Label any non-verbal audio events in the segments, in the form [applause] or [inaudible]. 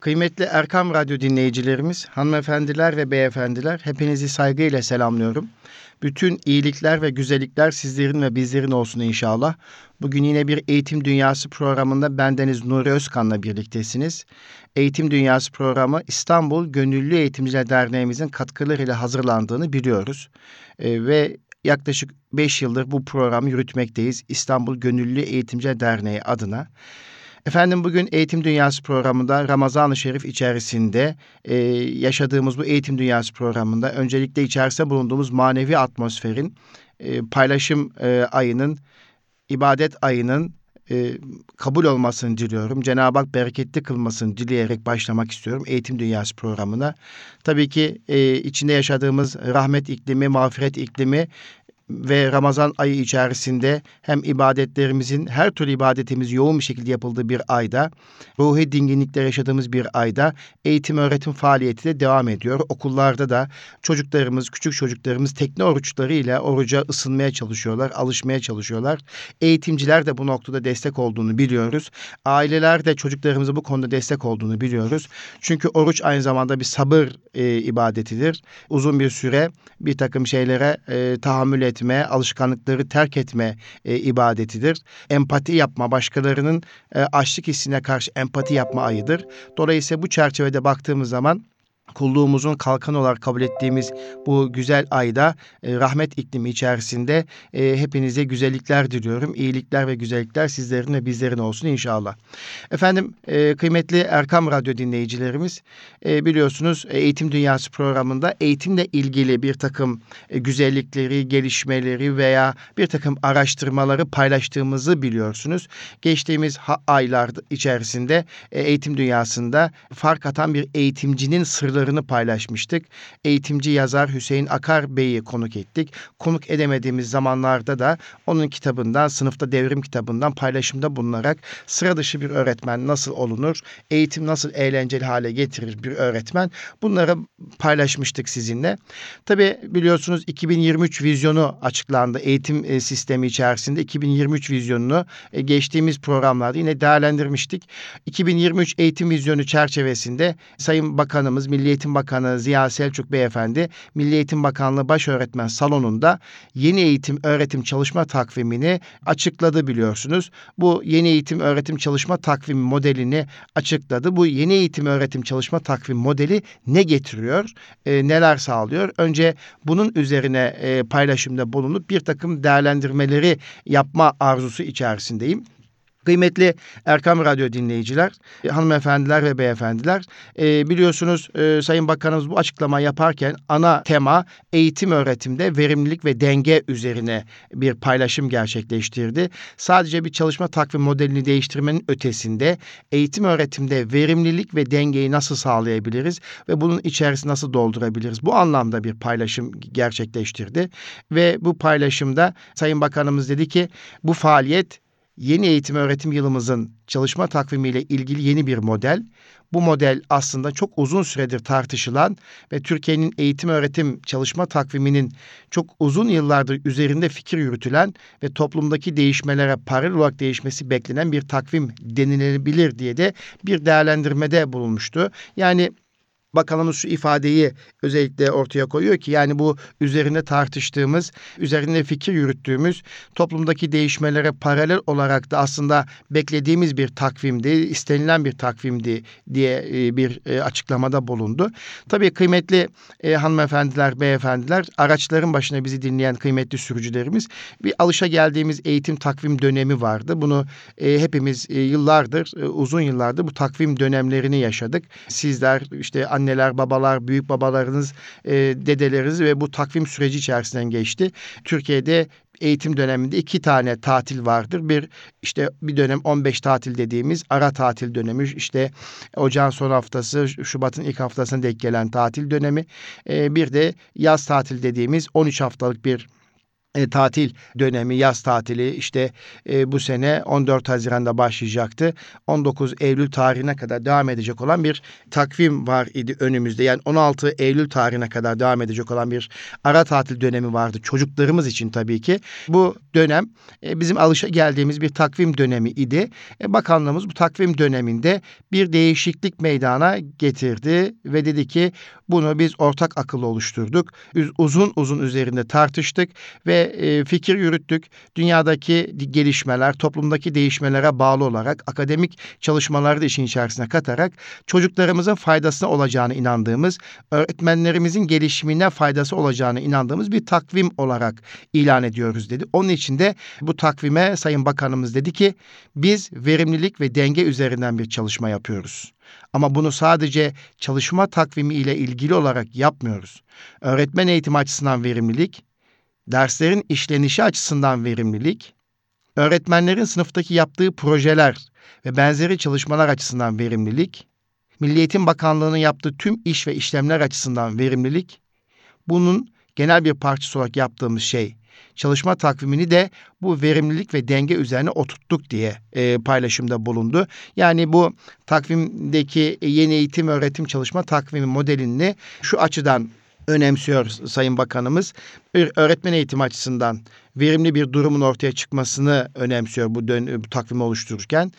Kıymetli Erkam Radyo dinleyicilerimiz, hanımefendiler ve beyefendiler hepinizi saygıyla selamlıyorum. Bütün iyilikler ve güzellikler sizlerin ve bizlerin olsun inşallah. Bugün yine bir Eğitim Dünyası programında bendeniz Nuri Özkan'la birliktesiniz. Eğitim Dünyası programı İstanbul Gönüllü Eğitimciler Derneğimizin katkılarıyla hazırlandığını biliyoruz. Ee, ve yaklaşık 5 yıldır bu programı yürütmekteyiz. İstanbul Gönüllü Eğitimciler Derneği adına. Efendim bugün Eğitim Dünyası programında Ramazan-ı Şerif içerisinde e, yaşadığımız bu Eğitim Dünyası programında öncelikle içerisinde bulunduğumuz manevi atmosferin e, paylaşım e, ayının, ibadet ayının e, kabul olmasını diliyorum. Cenab-ı Hak bereketli kılmasını dileyerek başlamak istiyorum Eğitim Dünyası programına. Tabii ki e, içinde yaşadığımız rahmet iklimi, mağfiret iklimi ve Ramazan ayı içerisinde hem ibadetlerimizin her türlü ibadetimiz yoğun bir şekilde yapıldığı bir ayda, ruhi dinginlikler yaşadığımız bir ayda eğitim öğretim faaliyeti de devam ediyor. Okullarda da çocuklarımız, küçük çocuklarımız tekne oruçları ile oruca ısınmaya çalışıyorlar, alışmaya çalışıyorlar. Eğitimciler de bu noktada destek olduğunu biliyoruz. Aileler de çocuklarımıza bu konuda destek olduğunu biliyoruz. Çünkü oruç aynı zamanda bir sabır e, ibadetidir. Uzun bir süre bir takım şeylere e, tahammül et etme, alışkanlıkları terk etme e, ibadetidir. Empati yapma, başkalarının e, açlık hissine karşı empati yapma ayıdır. Dolayısıyla bu çerçevede baktığımız zaman kulluğumuzun kalkanı olarak kabul ettiğimiz bu güzel ayda e, rahmet iklimi içerisinde e, hepinize güzellikler diliyorum. İyilikler ve güzellikler sizlerin ve bizlerin olsun inşallah. Efendim e, kıymetli Erkam Radyo dinleyicilerimiz e, biliyorsunuz e, Eğitim Dünyası programında eğitimle ilgili bir takım e, güzellikleri, gelişmeleri veya bir takım araştırmaları paylaştığımızı biliyorsunuz. Geçtiğimiz aylar içerisinde e, Eğitim Dünyası'nda fark atan bir eğitimcinin sırları yazılarını paylaşmıştık. Eğitimci yazar Hüseyin Akar Bey'i konuk ettik. Konuk edemediğimiz zamanlarda da onun kitabından, sınıfta devrim kitabından paylaşımda bulunarak sıra dışı bir öğretmen nasıl olunur, eğitim nasıl eğlenceli hale getirir bir öğretmen bunları paylaşmıştık sizinle. Tabii biliyorsunuz 2023 vizyonu açıklandı eğitim e, sistemi içerisinde 2023 vizyonunu e, geçtiğimiz programlarda yine değerlendirmiştik. 2023 eğitim vizyonu çerçevesinde Sayın Bakanımız Milli Eğitim Bakanı Ziya Selçuk Beyefendi Milli Eğitim Bakanlığı Baş Öğretmen Salonu'nda yeni eğitim öğretim çalışma takvimini açıkladı biliyorsunuz. Bu yeni eğitim öğretim çalışma takvimi modelini açıkladı. Bu yeni eğitim öğretim çalışma takvim modeli ne getiriyor? E, neler sağlıyor? Önce bunun üzerine e, paylaşımda bulunup bir takım değerlendirmeleri yapma arzusu içerisindeyim. Kıymetli Erkam Radyo dinleyiciler, e, hanımefendiler ve beyefendiler, e, biliyorsunuz e, Sayın Bakanımız bu açıklama yaparken ana tema eğitim öğretimde verimlilik ve denge üzerine bir paylaşım gerçekleştirdi. Sadece bir çalışma takvim modelini değiştirmenin ötesinde eğitim öğretimde verimlilik ve dengeyi nasıl sağlayabiliriz ve bunun içerisini nasıl doldurabiliriz? Bu anlamda bir paylaşım gerçekleştirdi ve bu paylaşımda Sayın Bakanımız dedi ki bu faaliyet yeni eğitim öğretim yılımızın çalışma takvimiyle ilgili yeni bir model. Bu model aslında çok uzun süredir tartışılan ve Türkiye'nin eğitim öğretim çalışma takviminin çok uzun yıllardır üzerinde fikir yürütülen ve toplumdaki değişmelere paralel olarak değişmesi beklenen bir takvim denilebilir diye de bir değerlendirmede bulunmuştu. Yani bakanımız şu ifadeyi özellikle ortaya koyuyor ki yani bu üzerine tartıştığımız, üzerine fikir yürüttüğümüz toplumdaki değişmelere paralel olarak da aslında beklediğimiz bir takvimdi, istenilen bir takvimdi diye e, bir e, açıklamada bulundu. Tabii kıymetli e, hanımefendiler, beyefendiler, araçların başına bizi dinleyen kıymetli sürücülerimiz bir alışa geldiğimiz eğitim takvim dönemi vardı. Bunu hepimiz yıllardır, uzun yıllardır bu takvim dönemlerini yaşadık. Sizler işte anne anneler, babalar, büyük babalarınız, e, dedeleriniz ve bu takvim süreci içerisinden geçti. Türkiye'de eğitim döneminde iki tane tatil vardır. Bir işte bir dönem 15 tatil dediğimiz ara tatil dönemi işte ocağın son haftası Şubat'ın ilk haftasına denk gelen tatil dönemi. Ee, bir de yaz tatil dediğimiz 13 haftalık bir e, tatil dönemi, yaz tatili işte e, bu sene 14 Haziran'da başlayacaktı. 19 Eylül tarihine kadar devam edecek olan bir takvim var idi önümüzde. Yani 16 Eylül tarihine kadar devam edecek olan bir ara tatil dönemi vardı çocuklarımız için tabii ki. Bu dönem e, bizim alışa geldiğimiz bir takvim dönemi idi. E, bakanlığımız bu takvim döneminde bir değişiklik meydana getirdi ve dedi ki bunu biz ortak akıl oluşturduk. Uzun uzun üzerinde tartıştık ve e, fikir yürüttük. Dünyadaki gelişmeler, toplumdaki değişmelere bağlı olarak akademik çalışmaları da işin içerisine katarak çocuklarımızın faydasına olacağını inandığımız, öğretmenlerimizin gelişimine faydası olacağını inandığımız bir takvim olarak ilan ediyoruz dedi. Onun için de bu takvime Sayın Bakanımız dedi ki biz verimlilik ve denge üzerinden bir çalışma yapıyoruz. Ama bunu sadece çalışma takvimi ile ilgili olarak yapmıyoruz. Öğretmen eğitim açısından verimlilik, derslerin işlenişi açısından verimlilik, öğretmenlerin sınıftaki yaptığı projeler ve benzeri çalışmalar açısından verimlilik, Milli Eğitim Bakanlığı'nın yaptığı tüm iş ve işlemler açısından verimlilik, bunun genel bir parçası olarak yaptığımız şey çalışma takvimini de bu verimlilik ve denge üzerine oturttuk diye e, paylaşımda bulundu. Yani bu takvimdeki yeni eğitim öğretim çalışma takvimi modelini şu açıdan önemsiyor Sayın Bakanımız. Öğretmen eğitim açısından verimli bir durumun ortaya çıkmasını önemsiyor bu, dön bu takvimi oluştururken.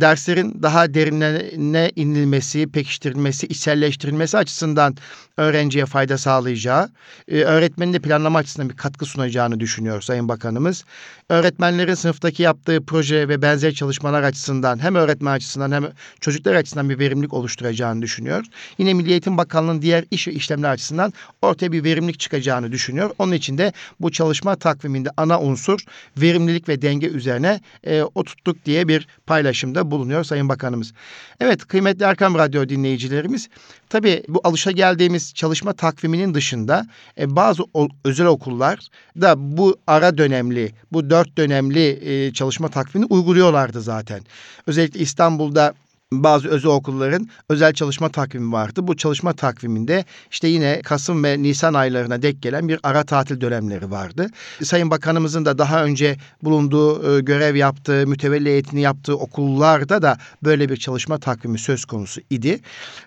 Derslerin daha derinlerine inilmesi, pekiştirilmesi, içselleştirilmesi açısından öğrenciye fayda sağlayacağı, e, öğretmenin de planlama açısından bir katkı sunacağını düşünüyor Sayın Bakanımız. Öğretmenlerin sınıftaki yaptığı proje ve benzer çalışmalar açısından hem öğretmen açısından hem çocuklar açısından bir verimlilik oluşturacağını düşünüyor. Yine Milli Eğitim Bakanlığı'nın diğer iş ve işlemler açısından ortaya bir verimlilik çıkacağını düşünüyor. Onun için de bu çalışma takviminde ana unsur verimlilik ve denge üzerine e, oturttuk diye bir paylaşımda bulunuyor Sayın Bakanımız. Evet kıymetli Erkam Radyo dinleyicilerimiz tabii bu alışa geldiğimiz çalışma takviminin dışında e, bazı o, özel okullar da bu ara dönemli bu dört dönemli e, çalışma takvimini uyguluyorlardı zaten. Özellikle İstanbul'da bazı özel okulların özel çalışma takvimi vardı. Bu çalışma takviminde işte yine Kasım ve Nisan aylarına dek gelen bir ara tatil dönemleri vardı. Sayın Bakanımızın da daha önce bulunduğu, e, görev yaptığı, mütevelli eğitimini yaptığı okullarda da böyle bir çalışma takvimi söz konusu idi.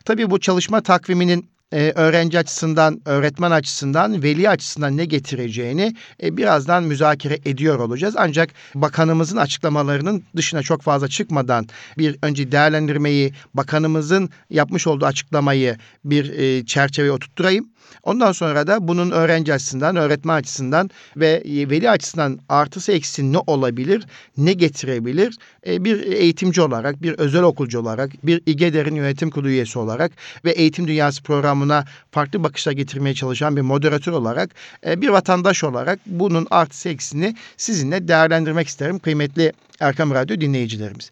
Tabii bu çalışma takviminin e, öğrenci açısından, öğretmen açısından, veli açısından ne getireceğini e, birazdan müzakere ediyor olacağız. Ancak bakanımızın açıklamalarının dışına çok fazla çıkmadan bir önce değerlendirmeyi, bakanımızın yapmış olduğu açıklamayı bir e, çerçeveye oturtturayım. Ondan sonra da bunun öğrenci açısından, öğretmen açısından ve veli açısından artısı eksisi ne olabilir, ne getirebilir? E, bir eğitimci olarak, bir özel okulcu olarak, bir İGEDER'in yönetim kurulu üyesi olarak ve Eğitim Dünyası programına farklı bakışla getirmeye çalışan bir moderatör olarak, e, bir vatandaş olarak bunun artısı eksisini sizinle değerlendirmek isterim kıymetli Erkam Radyo dinleyicilerimiz.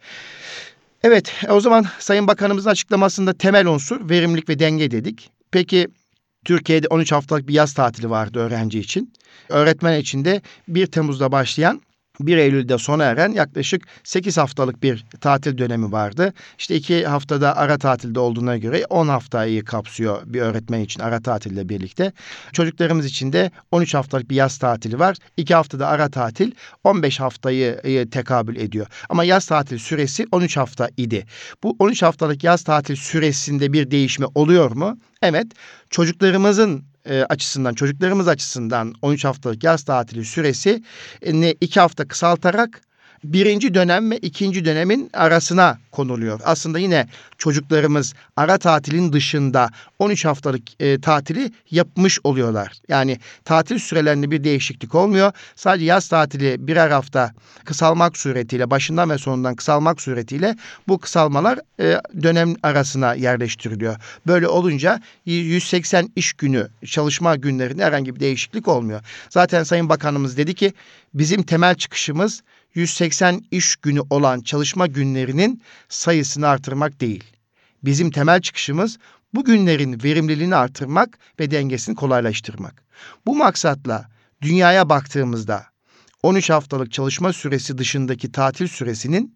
Evet, o zaman Sayın Bakanımızın açıklamasında temel unsur verimlilik ve denge dedik. Peki Türkiye'de 13 haftalık bir yaz tatili vardı öğrenci için. Öğretmen için de 1 Temmuz'da başlayan 1 Eylül'de sona eren yaklaşık 8 haftalık bir tatil dönemi vardı. İşte 2 haftada ara tatilde olduğuna göre 10 haftayı kapsıyor bir öğretmen için ara tatille birlikte. Çocuklarımız için de 13 haftalık bir yaz tatili var. 2 haftada ara tatil 15 haftayı e, tekabül ediyor. Ama yaz tatil süresi 13 hafta idi. Bu 13 haftalık yaz tatil süresinde bir değişme oluyor mu? Evet. Çocuklarımızın e, açısından, çocuklarımız açısından 13 haftalık yaz tatili süresi e, ne iki hafta kısaltarak birinci dönem ve ikinci dönemin arasına konuluyor. Aslında yine çocuklarımız ara tatilin dışında 13 haftalık e, tatili yapmış oluyorlar. Yani tatil sürelerinde bir değişiklik olmuyor. Sadece yaz tatili birer hafta kısalmak suretiyle, başından ve sonundan kısalmak suretiyle bu kısalmalar e, dönem arasına yerleştiriliyor. Böyle olunca 180 iş günü çalışma günlerinde herhangi bir değişiklik olmuyor. Zaten Sayın Bakanımız dedi ki bizim temel çıkışımız 180 iş günü olan çalışma günlerinin sayısını artırmak değil. Bizim temel çıkışımız bu günlerin verimliliğini artırmak ve dengesini kolaylaştırmak. Bu maksatla dünyaya baktığımızda 13 haftalık çalışma süresi dışındaki tatil süresinin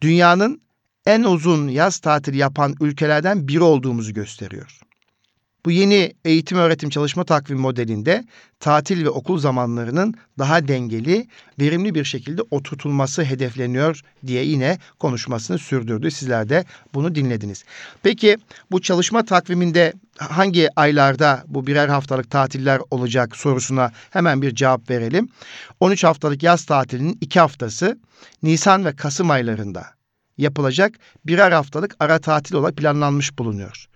dünyanın en uzun yaz tatili yapan ülkelerden biri olduğumuzu gösteriyor. Bu yeni eğitim öğretim çalışma takvim modelinde tatil ve okul zamanlarının daha dengeli, verimli bir şekilde oturtulması hedefleniyor diye yine konuşmasını sürdürdü. Sizler de bunu dinlediniz. Peki bu çalışma takviminde hangi aylarda bu birer haftalık tatiller olacak sorusuna hemen bir cevap verelim. 13 haftalık yaz tatilinin 2 haftası Nisan ve Kasım aylarında yapılacak birer haftalık ara tatil olarak planlanmış bulunuyor.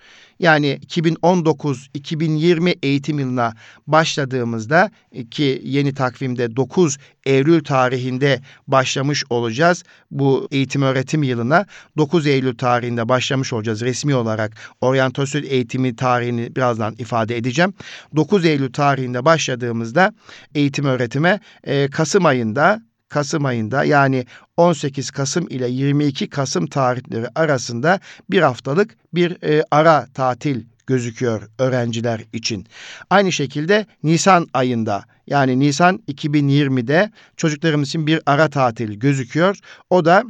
Yani 2019-2020 eğitim yılına başladığımızda ki yeni takvimde 9 Eylül tarihinde başlamış olacağız. Bu eğitim öğretim yılına 9 Eylül tarihinde başlamış olacağız resmi olarak. Oryantasyon eğitimi tarihini birazdan ifade edeceğim. 9 Eylül tarihinde başladığımızda eğitim öğretime e, Kasım ayında Kasım ayında yani 18 Kasım ile 22 Kasım tarihleri arasında bir haftalık bir e, ara tatil gözüküyor öğrenciler için. Aynı şekilde Nisan ayında yani Nisan 2020'de çocuklarımız için bir ara tatil gözüküyor. O da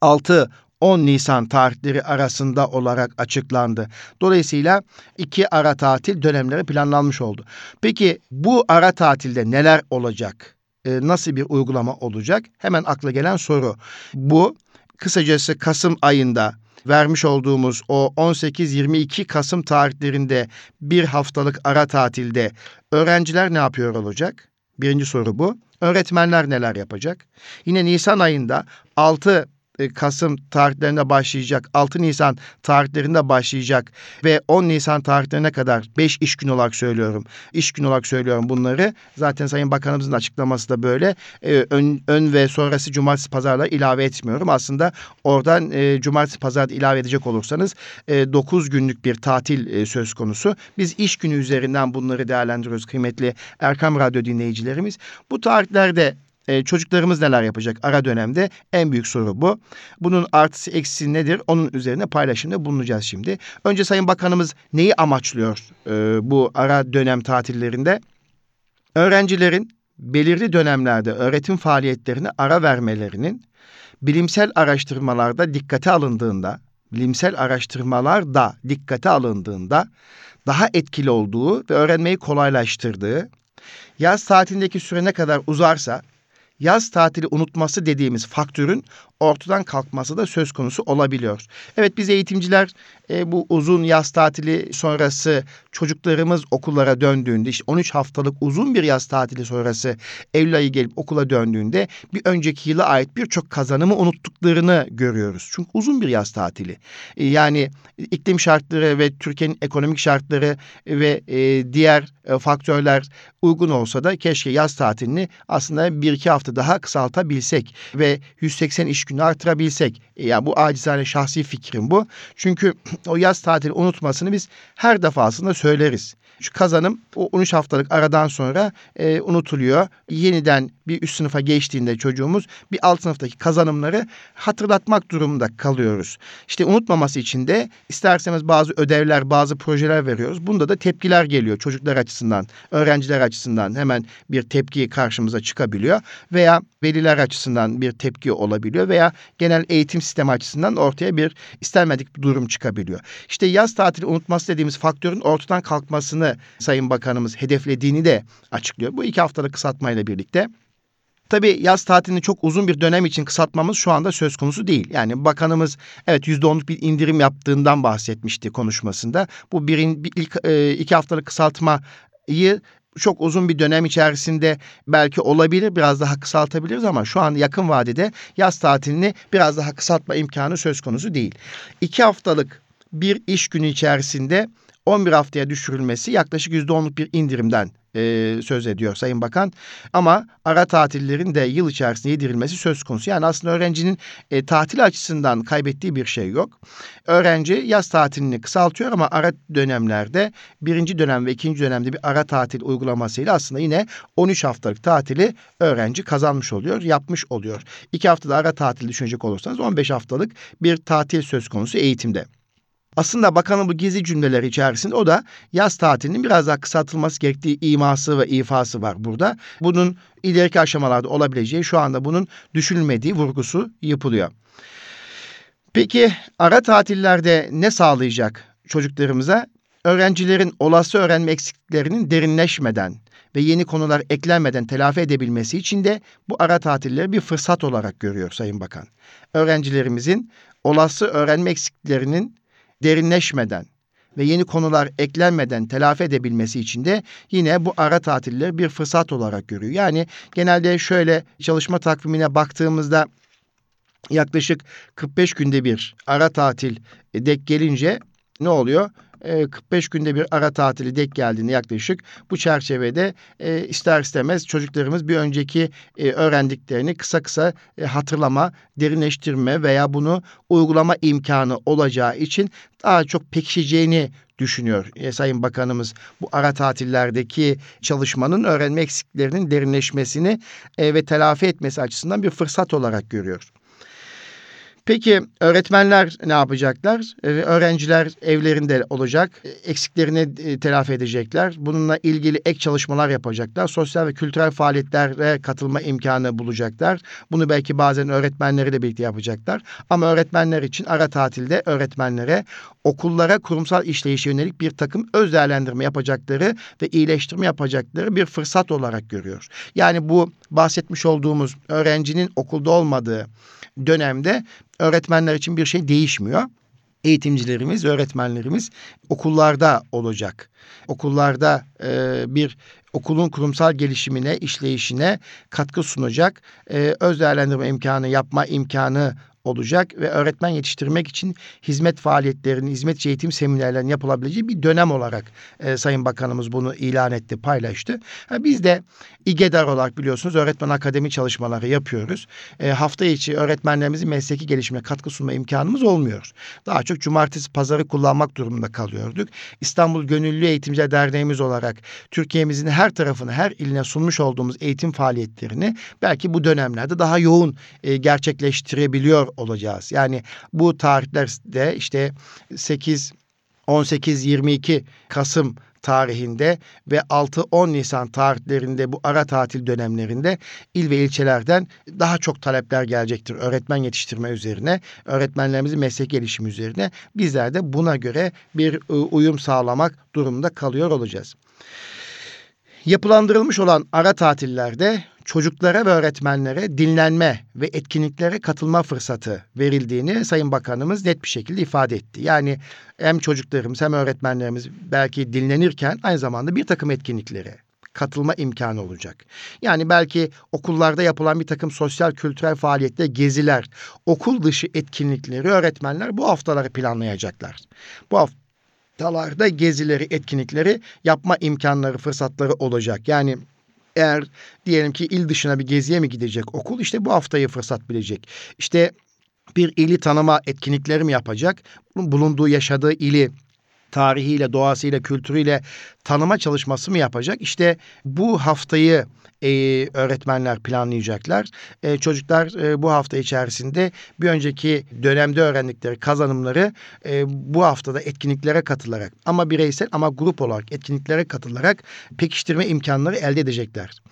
6 10 Nisan tarihleri arasında olarak açıklandı. Dolayısıyla iki ara tatil dönemleri planlanmış oldu. Peki bu ara tatilde neler olacak? E, nasıl bir uygulama olacak? Hemen akla gelen soru. Bu kısacası Kasım ayında vermiş olduğumuz o 18-22 Kasım tarihlerinde bir haftalık ara tatilde öğrenciler ne yapıyor olacak? Birinci soru bu. Öğretmenler neler yapacak? Yine Nisan ayında 6 e, Kasım tarihlerinde başlayacak, 6 Nisan tarihlerinde başlayacak ve 10 Nisan tarihlerine kadar 5 iş günü olarak söylüyorum. İş günü olarak söylüyorum bunları. Zaten Sayın Bakanımızın açıklaması da böyle. Ee, ön, ön ve sonrası cumartesi pazarla ilave etmiyorum. Aslında oradan e, cumartesi pazar ilave edecek olursanız e, 9 günlük bir tatil e, söz konusu. Biz iş günü üzerinden bunları değerlendiriyoruz kıymetli Erkam Radyo dinleyicilerimiz. Bu tarihlerde e, çocuklarımız neler yapacak ara dönemde? En büyük soru bu. Bunun artısı eksisi nedir? Onun üzerine paylaşımda bulunacağız şimdi. Önce Sayın Bakanımız neyi amaçlıyor e, bu ara dönem tatillerinde? Öğrencilerin belirli dönemlerde öğretim faaliyetlerine ara vermelerinin bilimsel araştırmalarda dikkate alındığında, bilimsel araştırmalar da dikkate alındığında daha etkili olduğu ve öğrenmeyi kolaylaştırdığı, yaz tatilindeki süre ne kadar uzarsa yaz tatili unutması dediğimiz faktörün ortadan kalkması da söz konusu olabiliyor. Evet biz eğitimciler e, bu uzun yaz tatili sonrası çocuklarımız okullara döndüğünde işte 13 haftalık uzun bir yaz tatili sonrası Eylül ayı gelip okula döndüğünde bir önceki yıla ait birçok kazanımı unuttuklarını görüyoruz. Çünkü uzun bir yaz tatili. E, yani iklim şartları ve Türkiye'nin ekonomik şartları ve e, diğer e, faktörler uygun olsa da keşke yaz tatilini aslında bir iki hafta daha kısaltabilsek ve 180 iş günü artırabilsek. E, yani bu acizane şahsi fikrim bu. Çünkü [clears throat] o yaz tatili unutmasını biz her defasında söyleriz. Şu kazanım o 13 haftalık aradan sonra e, unutuluyor. Yeniden bir üst sınıfa geçtiğinde çocuğumuz bir alt sınıftaki kazanımları hatırlatmak durumunda kalıyoruz. İşte unutmaması için de isterseniz bazı ödevler, bazı projeler veriyoruz. Bunda da tepkiler geliyor çocuklar açısından, öğrenciler açısından hemen bir tepki karşımıza çıkabiliyor veya veliler açısından bir tepki olabiliyor veya genel eğitim sistemi açısından ortaya bir istenmedik bir durum çıkabiliyor. İşte yaz tatili unutması dediğimiz faktörün ortadan kalkmasını Sayın Bakanımız hedeflediğini de açıklıyor. Bu iki haftalık kısaltmayla birlikte. Tabii yaz tatilini çok uzun bir dönem için kısaltmamız şu anda söz konusu değil. Yani bakanımız evet yüzde onluk bir indirim yaptığından bahsetmişti konuşmasında. Bu birin bir ilk e, iki haftalık kısaltmayı çok uzun bir dönem içerisinde belki olabilir biraz daha kısaltabiliriz ama şu an yakın vadede yaz tatilini biraz daha kısaltma imkanı söz konusu değil. İki haftalık bir iş günü içerisinde 11 haftaya düşürülmesi yaklaşık %10'luk bir indirimden e, söz ediyor Sayın Bakan. Ama ara tatillerin de yıl içerisinde yedirilmesi söz konusu. Yani aslında öğrencinin e, tatil açısından kaybettiği bir şey yok. Öğrenci yaz tatilini kısaltıyor ama ara dönemlerde birinci dönem ve ikinci dönemde bir ara tatil uygulamasıyla aslında yine 13 haftalık tatili öğrenci kazanmış oluyor, yapmış oluyor. İki haftada ara tatil düşünecek olursanız 15 haftalık bir tatil söz konusu eğitimde. Aslında bakanın bu gizli cümleler içerisinde o da yaz tatilinin biraz daha kısaltılması gerektiği iması ve ifası var burada. Bunun ileriki aşamalarda olabileceği şu anda bunun düşünülmediği vurgusu yapılıyor. Peki ara tatillerde ne sağlayacak çocuklarımıza? öğrencilerin olası öğrenme eksikliklerinin derinleşmeden ve yeni konular eklenmeden telafi edebilmesi için de bu ara tatilleri bir fırsat olarak görüyor Sayın Bakan. Öğrencilerimizin olası öğrenme eksikliklerinin derinleşmeden ve yeni konular eklenmeden telafi edebilmesi için de yine bu ara tatilleri bir fırsat olarak görüyor. Yani genelde şöyle çalışma takvimine baktığımızda yaklaşık 45 günde bir ara tatil dek gelince ne oluyor? 45 günde bir ara tatili dek geldiğinde yaklaşık bu çerçevede e, ister istemez çocuklarımız bir önceki e, öğrendiklerini kısa kısa e, hatırlama, derinleştirme veya bunu uygulama imkanı olacağı için daha çok pekişeceğini düşünüyor e, Sayın Bakanımız. Bu ara tatillerdeki çalışmanın öğrenme eksiklerinin derinleşmesini e, ve telafi etmesi açısından bir fırsat olarak görüyor. Peki öğretmenler ne yapacaklar? Ee, öğrenciler evlerinde olacak. Eksiklerini e, telafi edecekler. Bununla ilgili ek çalışmalar yapacaklar. Sosyal ve kültürel faaliyetlere katılma imkanı bulacaklar. Bunu belki bazen öğretmenleriyle birlikte yapacaklar. Ama öğretmenler için ara tatilde öğretmenlere okullara kurumsal işleyişe yönelik bir takım öz değerlendirme yapacakları ve iyileştirme yapacakları bir fırsat olarak görüyor. Yani bu bahsetmiş olduğumuz öğrencinin okulda olmadığı dönemde öğretmenler için bir şey değişmiyor. Eğitimcilerimiz, öğretmenlerimiz okullarda olacak. Okullarda e, bir okulun kurumsal gelişimine, işleyişine katkı sunacak, e, öz değerlendirme imkanı, yapma imkanı olacak ve öğretmen yetiştirmek için hizmet faaliyetlerinin, hizmet eğitim seminerlerinin yapılabileceği bir dönem olarak e, Sayın Bakanımız bunu ilan etti, paylaştı. Ha, biz de İGEDAR olarak biliyorsunuz öğretmen akademi çalışmaları yapıyoruz. E, hafta içi öğretmenlerimizin mesleki gelişimine katkı sunma imkanımız olmuyor. Daha çok cumartesi pazarı kullanmak durumunda kalıyorduk. İstanbul Gönüllü Eğitimciler Derneğimiz olarak Türkiye'mizin her tarafını, her iline sunmuş olduğumuz eğitim faaliyetlerini belki bu dönemlerde daha yoğun e, gerçekleştirebiliyor olacağız. Yani bu tarihlerde işte 8 18-22 Kasım tarihinde ve 6-10 Nisan tarihlerinde bu ara tatil dönemlerinde il ve ilçelerden daha çok talepler gelecektir öğretmen yetiştirme üzerine, öğretmenlerimizin meslek gelişimi üzerine. Bizler de buna göre bir ıı, uyum sağlamak durumunda kalıyor olacağız. Yapılandırılmış olan ara tatillerde çocuklara ve öğretmenlere dinlenme ve etkinliklere katılma fırsatı verildiğini Sayın Bakanımız net bir şekilde ifade etti. Yani hem çocuklarımız hem öğretmenlerimiz belki dinlenirken aynı zamanda bir takım etkinliklere katılma imkanı olacak. Yani belki okullarda yapılan bir takım sosyal kültürel faaliyette geziler, okul dışı etkinlikleri öğretmenler bu haftaları planlayacaklar. Bu haftalarda gezileri, etkinlikleri yapma imkanları, fırsatları olacak. Yani eğer diyelim ki il dışına bir geziye mi gidecek okul işte bu haftayı fırsat bilecek. İşte bir ili tanıma etkinlikleri mi yapacak? Bulunduğu yaşadığı ili tarihiyle, doğasıyla, kültürüyle tanıma çalışması mı yapacak? İşte bu haftayı e, öğretmenler planlayacaklar. E, çocuklar e, bu hafta içerisinde bir önceki dönemde öğrendikleri kazanımları e, bu haftada etkinliklere katılarak ama bireysel ama grup olarak etkinliklere katılarak pekiştirme imkanları elde edecekler.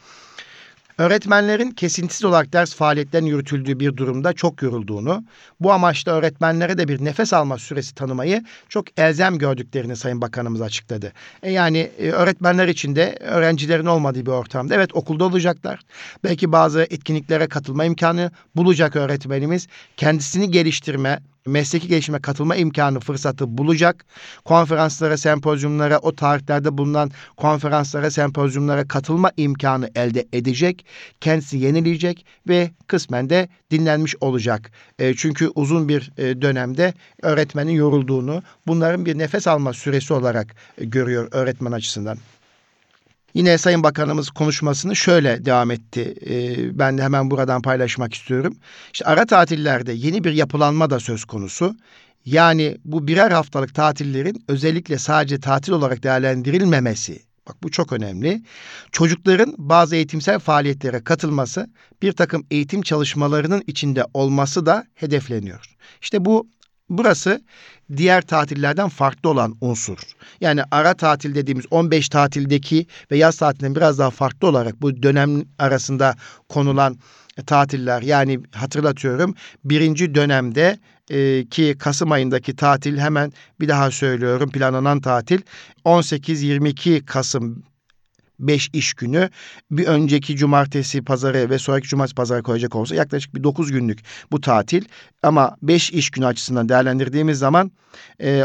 Öğretmenlerin kesintisiz olarak ders faaliyetlerinin yürütüldüğü bir durumda çok yorulduğunu, bu amaçla öğretmenlere de bir nefes alma süresi tanımayı çok elzem gördüklerini Sayın Bakanımız açıkladı. E yani e, öğretmenler için de öğrencilerin olmadığı bir ortamda evet okulda olacaklar. Belki bazı etkinliklere katılma imkanı bulacak öğretmenimiz. Kendisini geliştirme, mesleki gelişime katılma imkanı fırsatı bulacak. Konferanslara, sempozyumlara, o tarihlerde bulunan konferanslara, sempozyumlara katılma imkanı elde edecek. Kendisi yenileyecek ve kısmen de dinlenmiş olacak. E, çünkü uzun bir e, dönemde öğretmenin yorulduğunu, bunların bir nefes alma süresi olarak e, görüyor öğretmen açısından. Yine Sayın Bakanımız konuşmasını şöyle devam etti. Ee, ben de hemen buradan paylaşmak istiyorum. İşte ara tatillerde yeni bir yapılanma da söz konusu. Yani bu birer haftalık tatillerin özellikle sadece tatil olarak değerlendirilmemesi. Bak bu çok önemli. Çocukların bazı eğitimsel faaliyetlere katılması, bir takım eğitim çalışmalarının içinde olması da hedefleniyor. İşte bu Burası diğer tatillerden farklı olan unsur. Yani ara tatil dediğimiz 15 tatildeki ve yaz tatilinden biraz daha farklı olarak bu dönem arasında konulan tatiller yani hatırlatıyorum birinci dönemde e, ki Kasım ayındaki tatil hemen bir daha söylüyorum planlanan tatil 18-22 Kasım 5 iş günü bir önceki cumartesi pazarı ve sonraki cumartesi pazarı koyacak olsa yaklaşık bir 9 günlük bu tatil. Ama 5 iş günü açısından değerlendirdiğimiz zaman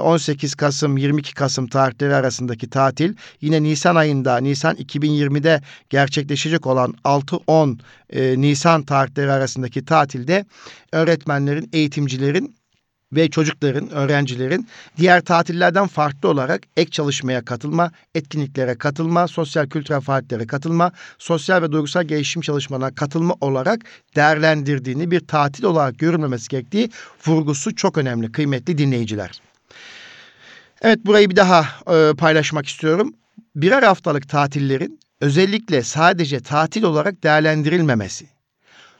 18 Kasım 22 Kasım tarihleri arasındaki tatil yine Nisan ayında Nisan 2020'de gerçekleşecek olan 6-10 Nisan tarihleri arasındaki tatilde öğretmenlerin, eğitimcilerin ve çocukların, öğrencilerin diğer tatillerden farklı olarak ek çalışmaya katılma, etkinliklere katılma, sosyal kültürel faaliyetlere katılma, sosyal ve duygusal gelişim çalışmalarına katılma olarak değerlendirdiğini bir tatil olarak görülmemesi gerektiği vurgusu çok önemli kıymetli dinleyiciler. Evet burayı bir daha e, paylaşmak istiyorum. Birer haftalık tatillerin özellikle sadece tatil olarak değerlendirilmemesi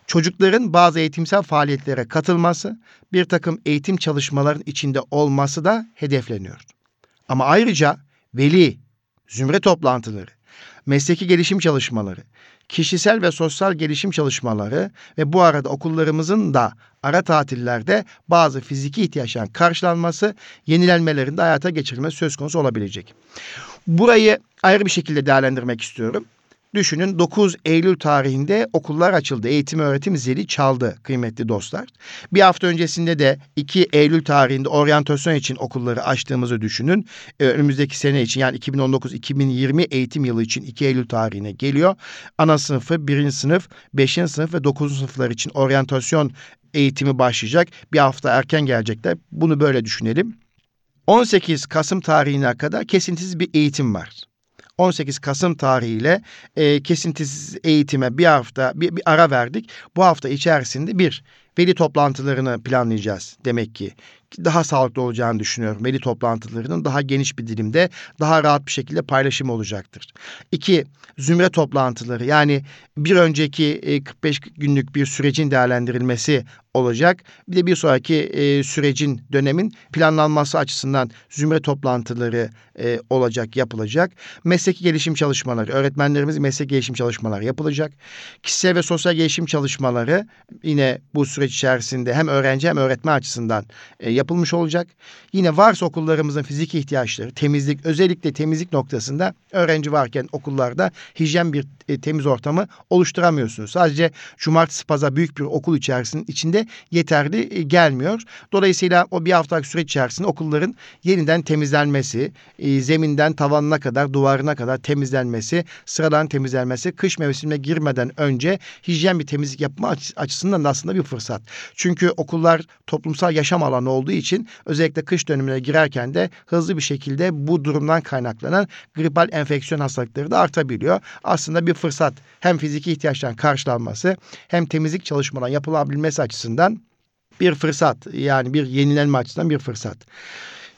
çocukların bazı eğitimsel faaliyetlere katılması, bir takım eğitim çalışmaların içinde olması da hedefleniyor. Ama ayrıca veli, zümre toplantıları, mesleki gelişim çalışmaları, kişisel ve sosyal gelişim çalışmaları ve bu arada okullarımızın da ara tatillerde bazı fiziki ihtiyaçların karşılanması, yenilenmelerinde hayata geçirilmesi söz konusu olabilecek. Burayı ayrı bir şekilde değerlendirmek istiyorum. Düşünün 9 Eylül tarihinde okullar açıldı. Eğitim öğretim zili çaldı kıymetli dostlar. Bir hafta öncesinde de 2 Eylül tarihinde oryantasyon için okulları açtığımızı düşünün. Ee, önümüzdeki sene için yani 2019-2020 eğitim yılı için 2 Eylül tarihine geliyor. Ana sınıfı, birinci sınıf, beşinci sınıf ve dokuzuncu sınıflar için oryantasyon eğitimi başlayacak. Bir hafta erken gelecekler. Bunu böyle düşünelim. 18 Kasım tarihine kadar kesintisiz bir eğitim var. 18 Kasım tarihiyle e, kesintisiz eğitime bir hafta bir, bir ara verdik. Bu hafta içerisinde bir veli toplantılarını planlayacağız demek ki. Daha sağlıklı olacağını düşünüyorum. Veli toplantılarının daha geniş bir dilimde daha rahat bir şekilde paylaşımı olacaktır. İki, zümre toplantıları yani bir önceki 45 günlük bir sürecin değerlendirilmesi olacak. Bir de bir sonraki e, sürecin dönemin planlanması açısından zümre toplantıları e, olacak, yapılacak. Mesleki gelişim çalışmaları, öğretmenlerimiz meslek gelişim çalışmaları yapılacak. Kişisel ve sosyal gelişim çalışmaları yine bu süreç içerisinde hem öğrenci hem öğretmen açısından e, yapılmış olacak. Yine varsa okullarımızın fiziki ihtiyaçları, temizlik, özellikle temizlik noktasında öğrenci varken okullarda hijyen bir e, temiz ortamı oluşturamıyorsunuz. Sadece cumartesi pazar büyük bir okul içerisinde içinde yeterli e, gelmiyor. Dolayısıyla o bir haftalık süreç içerisinde okulların yeniden temizlenmesi, e, zeminden tavanına kadar, duvarına kadar temizlenmesi, sıradan temizlenmesi, kış mevsimine girmeden önce hijyen bir temizlik yapma açısından da aslında bir fırsat. Çünkü okullar toplumsal yaşam alanı olduğu için özellikle kış dönemine girerken de hızlı bir şekilde bu durumdan kaynaklanan gripal enfeksiyon hastalıkları da artabiliyor. Aslında bir fırsat hem fiziki ihtiyaçların karşılanması hem temizlik çalışmalarının yapılabilmesi açısından bir fırsat yani bir yenilenme açısından bir fırsat.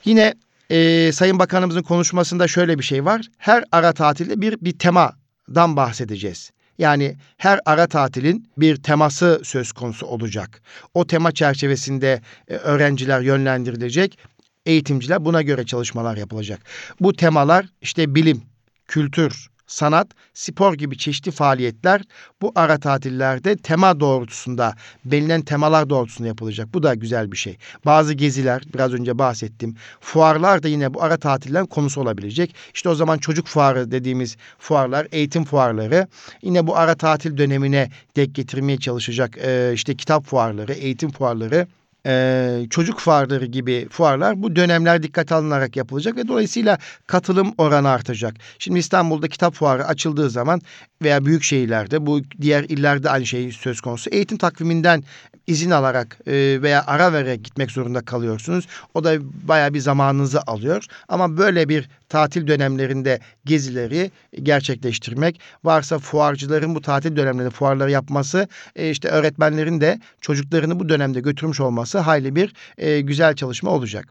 Yine e, Sayın Bakanımızın konuşmasında şöyle bir şey var. Her ara tatilde bir bir temadan bahsedeceğiz. Yani her ara tatilin bir teması söz konusu olacak. O tema çerçevesinde e, öğrenciler yönlendirilecek. Eğitimciler buna göre çalışmalar yapılacak. Bu temalar işte bilim, kültür, sanat, spor gibi çeşitli faaliyetler bu ara tatillerde tema doğrultusunda, belirlenen temalar doğrultusunda yapılacak. Bu da güzel bir şey. Bazı geziler, biraz önce bahsettim. Fuarlar da yine bu ara tatillerin konusu olabilecek. İşte o zaman çocuk fuarı dediğimiz fuarlar, eğitim fuarları yine bu ara tatil dönemine dek getirmeye çalışacak. Ee, işte kitap fuarları, eğitim fuarları e, çocuk fuarları gibi fuarlar bu dönemler dikkat alınarak yapılacak ve dolayısıyla katılım oranı artacak. Şimdi İstanbul'da kitap fuarı açıldığı zaman veya büyük şehirlerde bu diğer illerde aynı şey söz konusu. Eğitim takviminden izin alarak e, veya ara vererek gitmek zorunda kalıyorsunuz. O da baya bir zamanınızı alıyor. Ama böyle bir tatil dönemlerinde gezileri gerçekleştirmek, varsa fuarcıların bu tatil dönemlerinde fuarları yapması, e, işte öğretmenlerin de çocuklarını bu dönemde götürmüş olması hayli bir e, güzel çalışma olacak.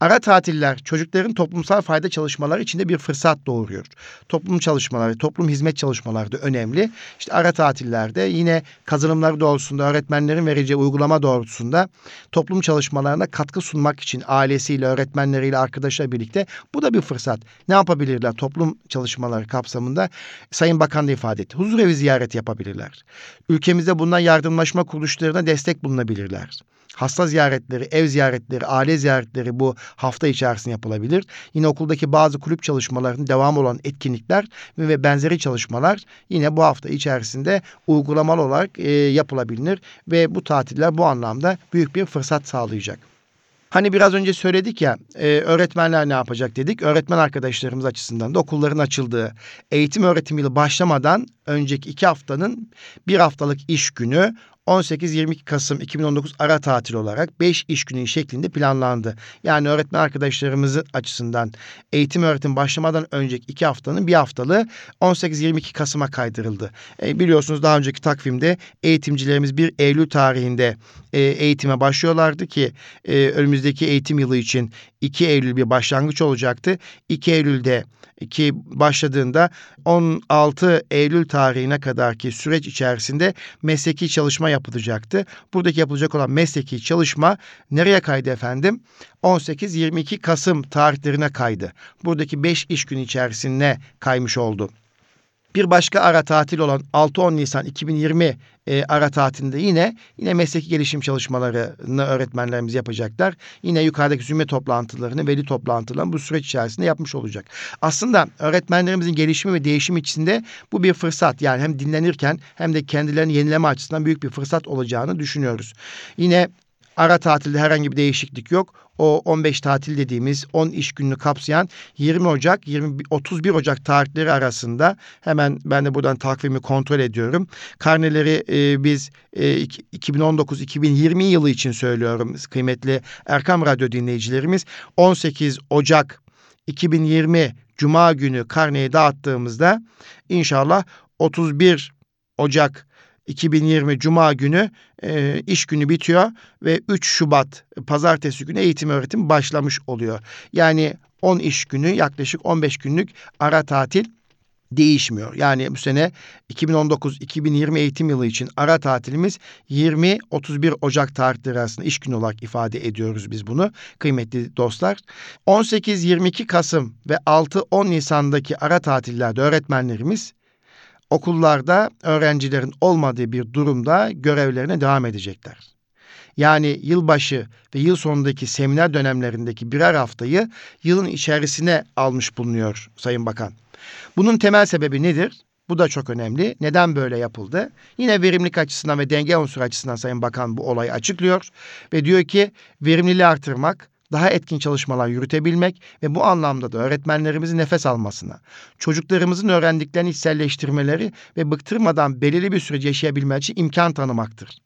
Ara tatiller çocukların toplumsal fayda çalışmaları içinde bir fırsat doğuruyor. Toplum çalışmaları, toplum hizmet çalışmaları da önemli. İşte ara tatillerde yine kazanımları doğrultusunda öğretmenlerin vereceği uygulama doğrultusunda toplum çalışmalarına katkı sunmak için ailesiyle, öğretmenleriyle, arkadaşlarla birlikte bu da bir fırsat. Ne yapabilirler toplum çalışmaları kapsamında? Sayın Bakan da ifade etti. Huzur evi ziyareti yapabilirler. Ülkemizde bundan yardımlaşma kuruluşlarına destek bulunabilirler hasta ziyaretleri, ev ziyaretleri, aile ziyaretleri bu hafta içerisinde yapılabilir. Yine okuldaki bazı kulüp çalışmalarının devam olan etkinlikler ve benzeri çalışmalar yine bu hafta içerisinde uygulamalı olarak e, yapılabilir ve bu tatiller bu anlamda büyük bir fırsat sağlayacak. Hani biraz önce söyledik ya e, öğretmenler ne yapacak dedik. Öğretmen arkadaşlarımız açısından da okulların açıldığı eğitim öğretim yılı başlamadan önceki iki haftanın bir haftalık iş günü 18-22 Kasım 2019 ara tatil olarak 5 iş günü şeklinde planlandı. Yani öğretmen arkadaşlarımızın açısından eğitim öğretim başlamadan önceki iki haftanın bir haftalığı 18-22 Kasım'a kaydırıldı. E, biliyorsunuz daha önceki takvimde eğitimcilerimiz 1 Eylül tarihinde e, eğitime başlıyorlardı ki e, önümüzdeki eğitim yılı için 2 Eylül bir başlangıç olacaktı. 2 Eylül'de ki başladığında 16 Eylül tarihine kadarki süreç içerisinde mesleki çalışma yapılacaktı. Buradaki yapılacak olan mesleki çalışma nereye kaydı efendim? 18-22 Kasım tarihlerine kaydı. Buradaki 5 iş günü içerisinde kaymış oldu. Bir başka ara tatil olan 6-10 Nisan 2020 e, ara tatilinde yine yine mesleki gelişim çalışmalarını öğretmenlerimiz yapacaklar. Yine yukarıdaki zümre toplantılarını, veli toplantılarını bu süreç içerisinde yapmış olacak. Aslında öğretmenlerimizin gelişimi ve değişimi içinde bu bir fırsat. Yani hem dinlenirken hem de kendilerini yenileme açısından büyük bir fırsat olacağını düşünüyoruz. Yine Ara tatilde herhangi bir değişiklik yok. O 15 tatil dediğimiz 10 iş gününü kapsayan 20 Ocak 20 31 Ocak tarihleri arasında hemen ben de buradan takvimi kontrol ediyorum. Karneleri e, biz e, 2019-2020 yılı için söylüyorum kıymetli Erkam Radyo dinleyicilerimiz. 18 Ocak 2020 Cuma günü karneyi dağıttığımızda inşallah 31 Ocak 2020 Cuma günü e, iş günü bitiyor ve 3 Şubat pazartesi günü eğitim öğretim başlamış oluyor. Yani 10 iş günü yaklaşık 15 günlük ara tatil değişmiyor. Yani bu sene 2019-2020 eğitim yılı için ara tatilimiz 20-31 Ocak tarihleri arasında iş günü olarak ifade ediyoruz biz bunu kıymetli dostlar. 18-22 Kasım ve 6-10 Nisan'daki ara tatillerde öğretmenlerimiz okullarda öğrencilerin olmadığı bir durumda görevlerine devam edecekler. Yani yılbaşı ve yıl sonundaki seminer dönemlerindeki birer haftayı yılın içerisine almış bulunuyor Sayın Bakan. Bunun temel sebebi nedir? Bu da çok önemli. Neden böyle yapıldı? Yine verimlilik açısından ve denge unsuru açısından Sayın Bakan bu olayı açıklıyor ve diyor ki verimliliği artırmak, daha etkin çalışmalar yürütebilmek ve bu anlamda da öğretmenlerimizin nefes almasına, çocuklarımızın öğrendiklerini içselleştirmeleri ve bıktırmadan belirli bir süre yaşayabilmeleri için imkan tanımaktır.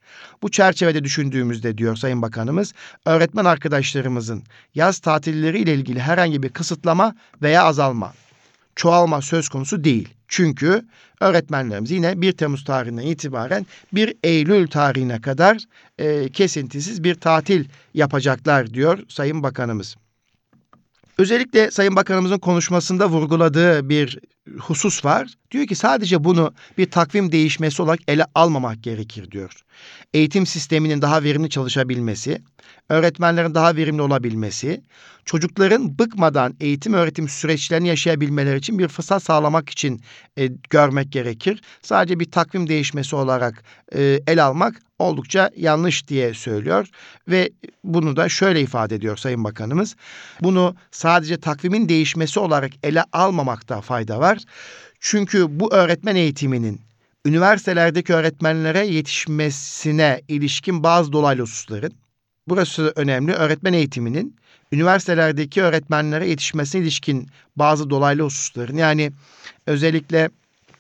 Bu çerçevede düşündüğümüzde diyor Sayın Bakanımız, öğretmen arkadaşlarımızın yaz tatilleri ile ilgili herhangi bir kısıtlama veya azalma, çoğalma söz konusu değil. Çünkü öğretmenlerimiz yine 1 Temmuz tarihinden itibaren 1 Eylül tarihine kadar e, kesintisiz bir tatil yapacaklar diyor Sayın Bakanımız. Özellikle Sayın Bakanımızın konuşmasında vurguladığı bir husus var. Diyor ki sadece bunu bir takvim değişmesi olarak ele almamak gerekir diyor. Eğitim sisteminin daha verimli çalışabilmesi, öğretmenlerin daha verimli olabilmesi, çocukların bıkmadan eğitim öğretim süreçlerini yaşayabilmeleri için bir fırsat sağlamak için e, görmek gerekir. Sadece bir takvim değişmesi olarak e, el almak oldukça yanlış diye söylüyor ve bunu da şöyle ifade ediyor Sayın Bakanımız. Bunu sadece takvimin değişmesi olarak ele almamakta fayda var. Çünkü bu öğretmen eğitiminin üniversitelerdeki öğretmenlere yetişmesine ilişkin bazı dolaylı hususların burası önemli. Öğretmen eğitiminin üniversitelerdeki öğretmenlere yetişmesine ilişkin bazı dolaylı hususların yani özellikle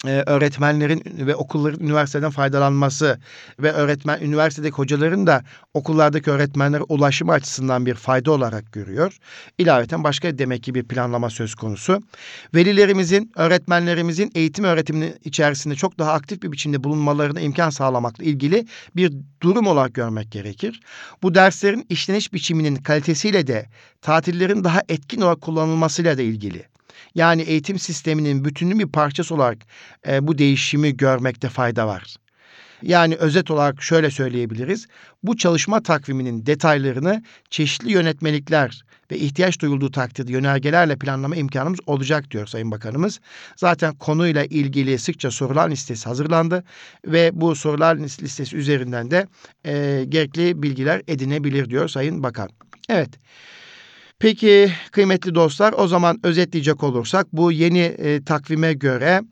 e, öğretmenlerin ve okulların üniversiteden faydalanması ve öğretmen üniversitedeki hocaların da okullardaki öğretmenlere ulaşımı açısından bir fayda olarak görüyor. İlaveten başka demek ki bir planlama söz konusu. Velilerimizin, öğretmenlerimizin eğitim öğretiminin içerisinde çok daha aktif bir biçimde bulunmalarına imkan sağlamakla ilgili bir durum olarak görmek gerekir. Bu derslerin işleniş biçiminin kalitesiyle de tatillerin daha etkin olarak kullanılmasıyla da ilgili. Yani eğitim sisteminin bütünün bir parçası olarak e, bu değişimi görmekte fayda var. Yani özet olarak şöyle söyleyebiliriz. Bu çalışma takviminin detaylarını çeşitli yönetmelikler ve ihtiyaç duyulduğu takdirde yönergelerle planlama imkanımız olacak diyor Sayın Bakanımız. Zaten konuyla ilgili sıkça sorular listesi hazırlandı ve bu sorular listesi üzerinden de e, gerekli bilgiler edinebilir diyor Sayın Bakan. Evet. Peki kıymetli dostlar o zaman özetleyecek olursak bu yeni e, takvime göre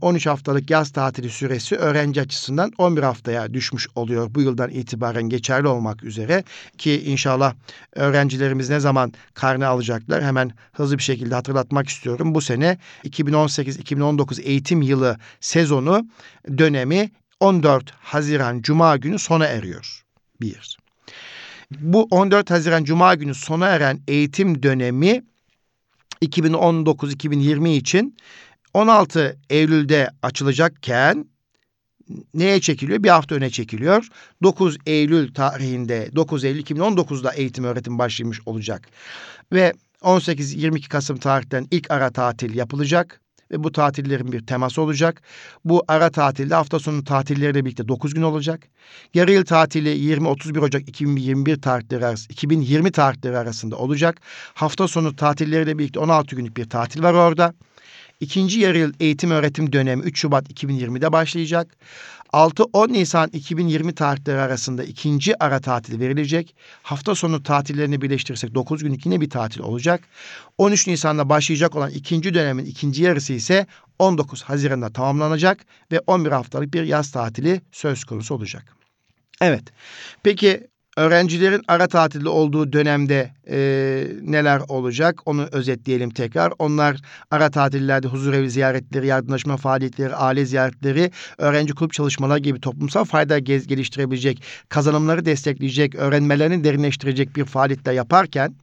13 e, haftalık yaz tatili süresi öğrenci açısından 11 haftaya düşmüş oluyor bu yıldan itibaren geçerli olmak üzere ki inşallah öğrencilerimiz ne zaman karne alacaklar hemen hızlı bir şekilde hatırlatmak istiyorum. Bu sene 2018-2019 eğitim yılı sezonu dönemi 14 Haziran Cuma günü sona eriyor. Bir. Bu 14 Haziran Cuma günü sona eren eğitim dönemi 2019-2020 için 16 Eylül'de açılacakken neye çekiliyor? Bir hafta öne çekiliyor. 9 Eylül tarihinde 9 Eylül 2019'da eğitim öğretim başlamış olacak. Ve 18-22 Kasım tarihten ilk ara tatil yapılacak ve bu tatillerin bir teması olacak. Bu ara tatilde hafta sonu tatilleriyle birlikte 9 gün olacak. Yarı yıl tatili 20-31 Ocak 2021 tarihleri arası, 2020 tarihleri arasında olacak. Hafta sonu tatilleriyle birlikte 16 günlük bir tatil var orada. İkinci yarı yıl eğitim öğretim dönemi 3 Şubat 2020'de başlayacak. 6-10 Nisan 2020 tarihleri arasında ikinci ara tatil verilecek. Hafta sonu tatillerini birleştirirsek 9 günlük yine bir tatil olacak. 13 Nisan'da başlayacak olan ikinci dönemin ikinci yarısı ise 19 Haziran'da tamamlanacak ve 11 haftalık bir yaz tatili söz konusu olacak. Evet. Peki Öğrencilerin ara tatilde olduğu dönemde e, neler olacak onu özetleyelim tekrar. Onlar ara tatillerde huzur evi ziyaretleri, yardımlaşma faaliyetleri, aile ziyaretleri, öğrenci kulüp çalışmaları gibi toplumsal fayda geliştirebilecek, kazanımları destekleyecek, öğrenmelerini derinleştirecek bir faaliyetler yaparken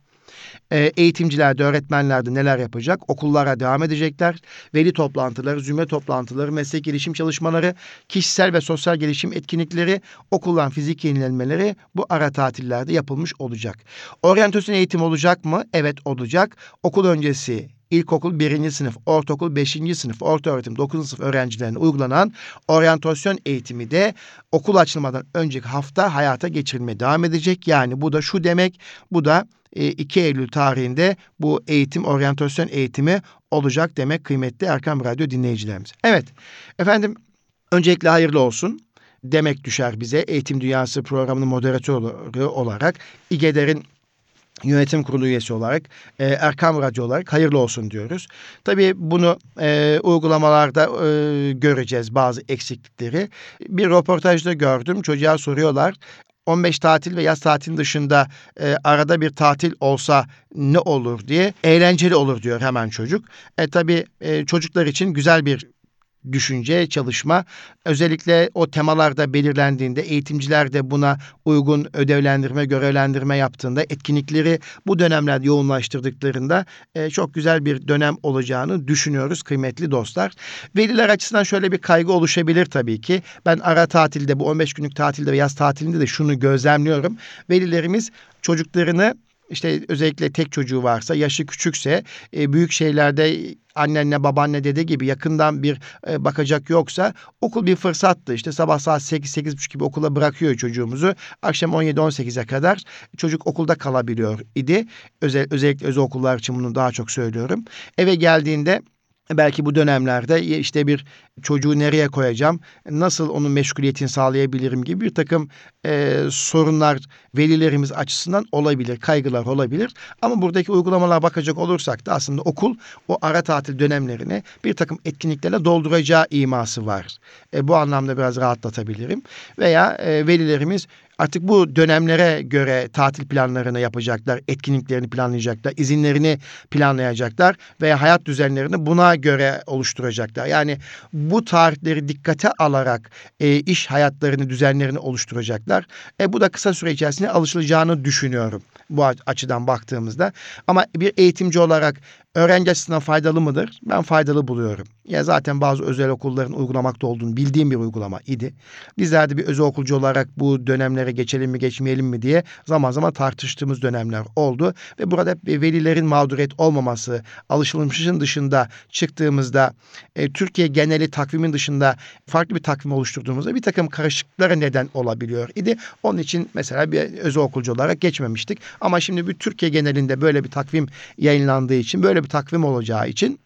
e, eğitimciler de öğretmenler de neler yapacak? Okullara devam edecekler. Veli toplantıları, zümre toplantıları, meslek gelişim çalışmaları, kişisel ve sosyal gelişim etkinlikleri, okuldan fizik yenilenmeleri bu ara tatillerde yapılmış olacak. Oryantasyon eğitim olacak mı? Evet olacak. Okul öncesi ilkokul birinci sınıf, ortaokul beşinci sınıf, orta öğretim dokuzuncu sınıf öğrencilerine uygulanan oryantasyon eğitimi de okul açılmadan önceki hafta hayata geçirilmeye devam edecek. Yani bu da şu demek, bu da 2 e, Eylül tarihinde bu eğitim, oryantasyon eğitimi olacak demek kıymetli Erkam Radyo dinleyicilerimiz. Evet efendim öncelikle hayırlı olsun demek düşer bize eğitim dünyası programının moderatörü olarak İGEDER'in yönetim kurulu üyesi olarak e, Erkam Radyo olarak hayırlı olsun diyoruz. Tabii bunu e, uygulamalarda e, göreceğiz bazı eksiklikleri. Bir röportajda gördüm çocuğa soruyorlar 15 tatil ve yaz tatilin dışında e, arada bir tatil olsa ne olur diye eğlenceli olur diyor hemen çocuk. E tabii e, çocuklar için güzel bir düşünce, çalışma özellikle o temalarda belirlendiğinde eğitimciler de buna uygun ödevlendirme, görevlendirme yaptığında etkinlikleri bu dönemlerde yoğunlaştırdıklarında e, çok güzel bir dönem olacağını düşünüyoruz kıymetli dostlar. Veliler açısından şöyle bir kaygı oluşabilir tabii ki. Ben ara tatilde bu 15 günlük tatilde ve yaz tatilinde de şunu gözlemliyorum. Velilerimiz çocuklarını işte özellikle tek çocuğu varsa, yaşı küçükse, e, büyük şeylerde annenle, babaanne, dede gibi yakından bir e, bakacak yoksa okul bir fırsattı. İşte sabah saat 8-8.30 gibi okula bırakıyor çocuğumuzu. Akşam 17-18'e kadar çocuk okulda kalabiliyor idi. Özel, özellikle özel okullar için bunu daha çok söylüyorum. Eve geldiğinde Belki bu dönemlerde işte bir çocuğu nereye koyacağım, nasıl onun meşguliyetini sağlayabilirim gibi bir takım e, sorunlar velilerimiz açısından olabilir, kaygılar olabilir. Ama buradaki uygulamalara bakacak olursak da aslında okul o ara tatil dönemlerini bir takım etkinliklerle dolduracağı iması var. E, bu anlamda biraz rahatlatabilirim. Veya e, velilerimiz Artık bu dönemlere göre tatil planlarını yapacaklar, etkinliklerini planlayacaklar, izinlerini planlayacaklar ve hayat düzenlerini buna göre oluşturacaklar. Yani tarihleri dikkate alarak e, iş hayatlarını, düzenlerini oluşturacaklar. E, bu da kısa süre içerisinde alışılacağını düşünüyorum. Bu açıdan baktığımızda. Ama bir eğitimci olarak öğrenci açısından faydalı mıdır? Ben faydalı buluyorum. Ya zaten bazı özel okulların uygulamakta olduğunu bildiğim bir uygulama idi. Bizler de bir özel okulcu olarak bu dönemlere geçelim mi geçmeyelim mi diye zaman zaman tartıştığımız dönemler oldu. Ve burada velilerin mağduriyet olmaması, alışılmışın dışında çıktığımızda e, Türkiye geneli takvimin dışında farklı bir takvim oluşturduğumuzda bir takım karışıklıklara neden olabiliyor idi. Onun için mesela bir özel okulcu olarak geçmemiştik. Ama şimdi bir Türkiye genelinde böyle bir takvim yayınlandığı için böyle bir takvim olacağı için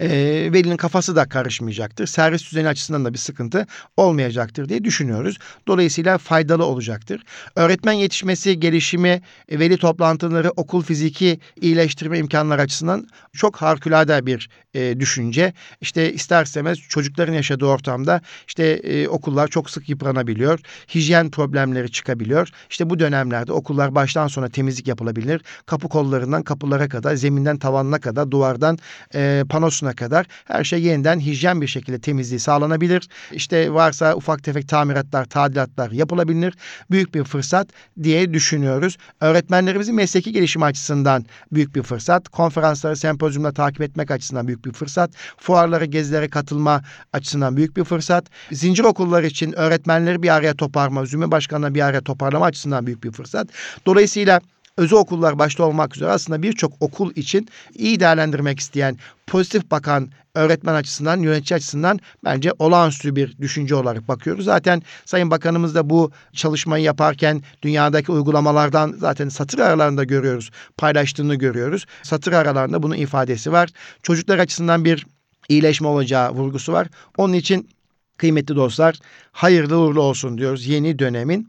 e, velinin kafası da karışmayacaktır. Servis düzeni açısından da bir sıkıntı olmayacaktır diye düşünüyoruz. Dolayısıyla faydalı olacaktır. Öğretmen yetişmesi, gelişimi, e, veli toplantıları, okul fiziki iyileştirme imkanları açısından çok harikulade bir e, düşünce. İşte ister istemez çocukların yaşadığı ortamda işte e, okullar çok sık yıpranabiliyor. Hijyen problemleri çıkabiliyor. İşte bu dönemlerde okullar baştan sona temizlik yapılabilir. Kapı kollarından kapılara kadar, zeminden tavanına kadar, duvardan e, panosuna sonuna kadar her şey yeniden hijyen bir şekilde temizliği sağlanabilir. İşte varsa ufak tefek tamiratlar, tadilatlar yapılabilir. Büyük bir fırsat diye düşünüyoruz. Öğretmenlerimizin mesleki gelişimi açısından büyük bir fırsat. Konferansları, sempozyumla takip etmek açısından büyük bir fırsat. Fuarlara, gezilere katılma açısından büyük bir fırsat. Zincir okullar için öğretmenleri bir araya toparlama, zümre başkanına bir araya toparlama açısından büyük bir fırsat. Dolayısıyla özel okullar başta olmak üzere aslında birçok okul için iyi değerlendirmek isteyen, pozitif bakan öğretmen açısından, yönetici açısından bence olağanüstü bir düşünce olarak bakıyoruz. Zaten Sayın Bakanımız da bu çalışmayı yaparken dünyadaki uygulamalardan zaten satır aralarında görüyoruz, paylaştığını görüyoruz. Satır aralarında bunun ifadesi var. Çocuklar açısından bir iyileşme olacağı vurgusu var. Onun için kıymetli dostlar hayırlı uğurlu olsun diyoruz yeni dönemin.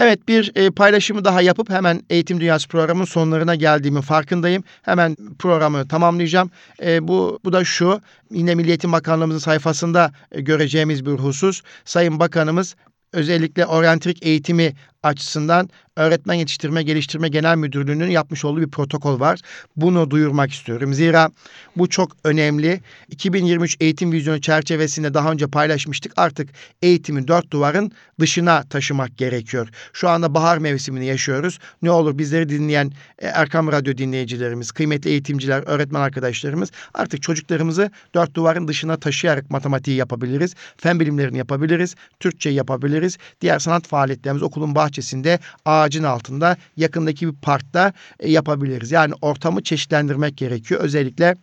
Evet bir e, paylaşımı daha yapıp hemen Eğitim Dünyası programının sonlarına geldiğimin farkındayım. Hemen programı tamamlayacağım. E, bu, bu da şu yine Milliyetin Bakanlığımızın sayfasında e, göreceğimiz bir husus. Sayın Bakanımız özellikle oryantrik eğitimi açısından Öğretmen Yetiştirme Geliştirme Genel Müdürlüğü'nün yapmış olduğu bir protokol var. Bunu duyurmak istiyorum. Zira bu çok önemli. 2023 eğitim vizyonu çerçevesinde daha önce paylaşmıştık. Artık eğitimi dört duvarın dışına taşımak gerekiyor. Şu anda bahar mevsimini yaşıyoruz. Ne olur bizleri dinleyen e, Erkam Radyo dinleyicilerimiz, kıymetli eğitimciler, öğretmen arkadaşlarımız artık çocuklarımızı dört duvarın dışına taşıyarak matematiği yapabiliriz. Fen bilimlerini yapabiliriz. Türkçe yapabiliriz. Diğer sanat faaliyetlerimiz okulun bahçesinde ağacın altında yakındaki bir parkta e, yapabiliriz. Yani ortamı çeşitlendirmek gerekiyor. Özellikle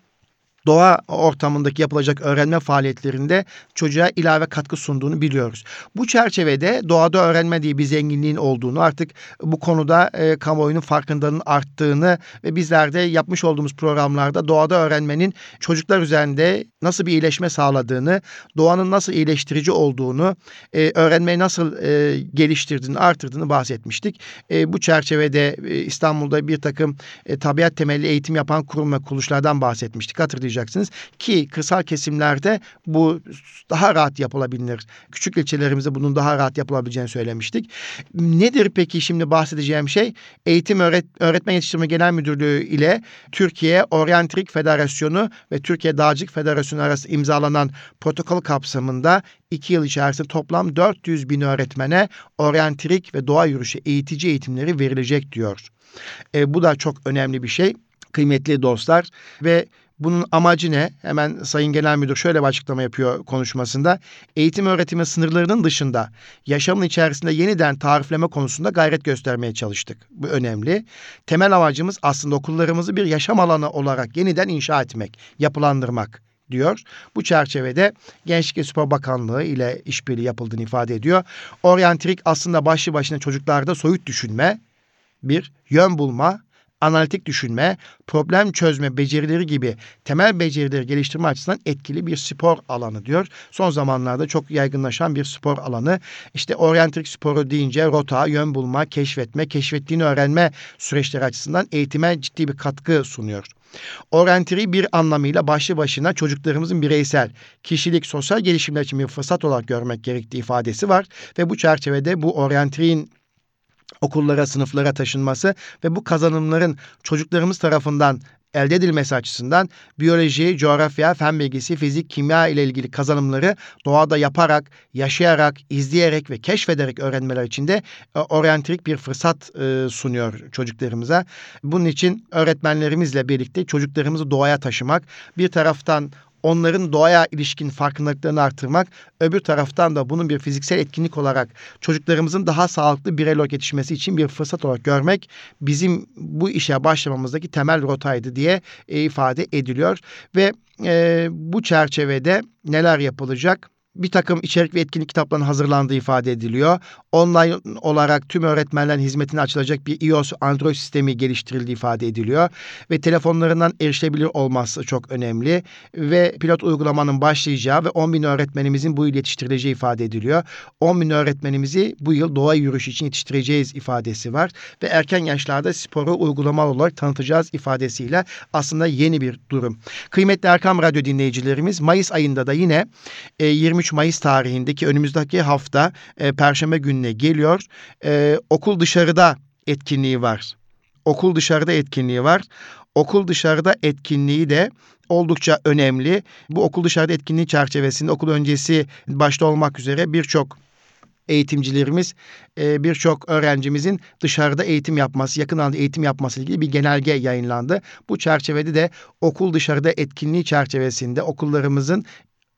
doğa ortamındaki yapılacak öğrenme faaliyetlerinde çocuğa ilave katkı sunduğunu biliyoruz. Bu çerçevede doğada öğrenme diye bir zenginliğin olduğunu artık bu konuda e, kamuoyunun farkındalığının arttığını ve bizler de yapmış olduğumuz programlarda doğada öğrenmenin çocuklar üzerinde nasıl bir iyileşme sağladığını, doğanın nasıl iyileştirici olduğunu, e, öğrenmeyi nasıl e, geliştirdiğini, artırdığını bahsetmiştik. E, bu çerçevede e, İstanbul'da bir takım e, tabiat temelli eğitim yapan kurum ve kuruluşlardan bahsetmiştik. Hatırlayacaksınız. Ki kırsal kesimlerde bu daha rahat yapılabilir. Küçük ilçelerimizde bunun daha rahat yapılabileceğini söylemiştik. Nedir peki şimdi bahsedeceğim şey? Eğitim Öğret Öğretmen Yetiştirme Genel Müdürlüğü ile Türkiye Oryantrik Federasyonu ve Türkiye Dağcılık Federasyonu arası imzalanan protokol kapsamında iki yıl içerisinde toplam 400 bin öğretmene oryantrik ve doğa yürüyüşü eğitici eğitimleri verilecek diyor. E, bu da çok önemli bir şey kıymetli dostlar ve bunun amacı ne? Hemen Sayın Genel Müdür şöyle bir açıklama yapıyor konuşmasında. Eğitim öğretimi sınırlarının dışında yaşamın içerisinde yeniden tarifleme konusunda gayret göstermeye çalıştık. Bu önemli. Temel amacımız aslında okullarımızı bir yaşam alanı olarak yeniden inşa etmek, yapılandırmak diyor. Bu çerçevede Gençlik ve Spor Bakanlığı ile işbirliği yapıldığını ifade ediyor. Oryantrik aslında başlı başına çocuklarda soyut düşünme, bir yön bulma, analitik düşünme, problem çözme becerileri gibi temel becerileri geliştirme açısından etkili bir spor alanı diyor. Son zamanlarda çok yaygınlaşan bir spor alanı. İşte oryantrik sporu deyince rota, yön bulma, keşfetme, keşfettiğini öğrenme süreçleri açısından eğitime ciddi bir katkı sunuyor. Oryantri bir anlamıyla başlı başına çocuklarımızın bireysel, kişilik, sosyal gelişimler için bir fırsat olarak görmek gerektiği ifadesi var. Ve bu çerçevede bu oryantriğin okullara, sınıflara taşınması ve bu kazanımların çocuklarımız tarafından elde edilmesi açısından biyoloji, coğrafya, fen bilgisi, fizik, kimya ile ilgili kazanımları doğada yaparak, yaşayarak, izleyerek ve keşfederek öğrenmeler için de e, oryantrik bir fırsat e, sunuyor çocuklarımıza. Bunun için öğretmenlerimizle birlikte çocuklarımızı doğaya taşımak, bir taraftan onların doğaya ilişkin farkındalıklarını artırmak, öbür taraftan da bunun bir fiziksel etkinlik olarak çocuklarımızın daha sağlıklı birey olarak yetişmesi için bir fırsat olarak görmek bizim bu işe başlamamızdaki temel rotaydı diye e, ifade ediliyor ve e, bu çerçevede neler yapılacak? Bir takım içerik ve etkinlik kitaplarının hazırlandığı ifade ediliyor. Online olarak tüm öğretmenlerin hizmetine açılacak bir iOS Android sistemi geliştirildiği ifade ediliyor. Ve telefonlarından erişilebilir olması çok önemli. Ve pilot uygulamanın başlayacağı ve 10 bin öğretmenimizin bu yıl yetiştirileceği ifade ediliyor. 10 bin öğretmenimizi bu yıl doğa yürüyüşü için yetiştireceğiz ifadesi var. Ve erken yaşlarda sporu uygulamalı olarak tanıtacağız ifadesiyle aslında yeni bir durum. Kıymetli Erkam Radyo dinleyicilerimiz Mayıs ayında da yine 23 13 Mayıs tarihindeki önümüzdeki hafta e, Perşembe gününe geliyor. E, okul dışarıda etkinliği var. Okul dışarıda etkinliği var. Okul dışarıda etkinliği de oldukça önemli. Bu okul dışarıda etkinliği çerçevesinde okul öncesi başta olmak üzere birçok eğitimcilerimiz e, birçok öğrencimizin dışarıda eğitim yapması, yakın alanda eğitim yapması ilgili bir genelge yayınlandı. Bu çerçevede de okul dışarıda etkinliği çerçevesinde okullarımızın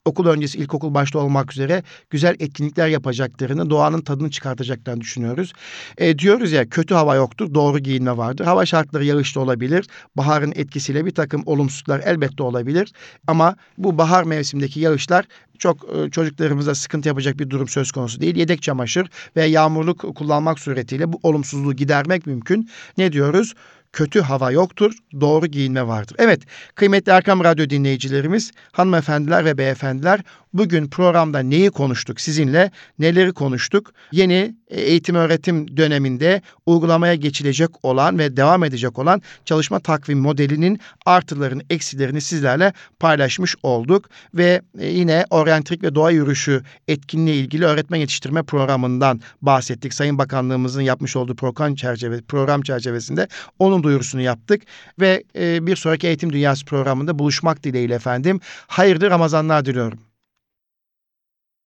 okul öncesi ilkokul başta olmak üzere güzel etkinlikler yapacaklarını, doğanın tadını çıkartacaklarını düşünüyoruz. E, diyoruz ya kötü hava yoktur, doğru giyinme vardır. Hava şartları yağışlı olabilir. Baharın etkisiyle bir takım olumsuzluklar elbette olabilir. Ama bu bahar mevsimindeki yağışlar çok e, çocuklarımıza sıkıntı yapacak bir durum söz konusu değil. Yedek çamaşır ve yağmurluk kullanmak suretiyle bu olumsuzluğu gidermek mümkün. Ne diyoruz? Kötü hava yoktur, doğru giyinme vardır. Evet, kıymetli Erkam Radyo dinleyicilerimiz, hanımefendiler ve beyefendiler, bugün programda neyi konuştuk sizinle, neleri konuştuk? Yeni eğitim öğretim döneminde uygulamaya geçilecek olan ve devam edecek olan çalışma takvim modelinin artılarını, eksilerini sizlerle paylaşmış olduk. Ve e, yine oryantrik ve doğa yürüyüşü etkinliği ilgili öğretmen yetiştirme programından bahsettik. Sayın Bakanlığımızın yapmış olduğu program, çerçeve, program çerçevesinde onun duyurusunu yaptık. Ve e, bir sonraki Eğitim Dünyası programında buluşmak dileğiyle efendim. Hayırlı Ramazanlar diliyorum.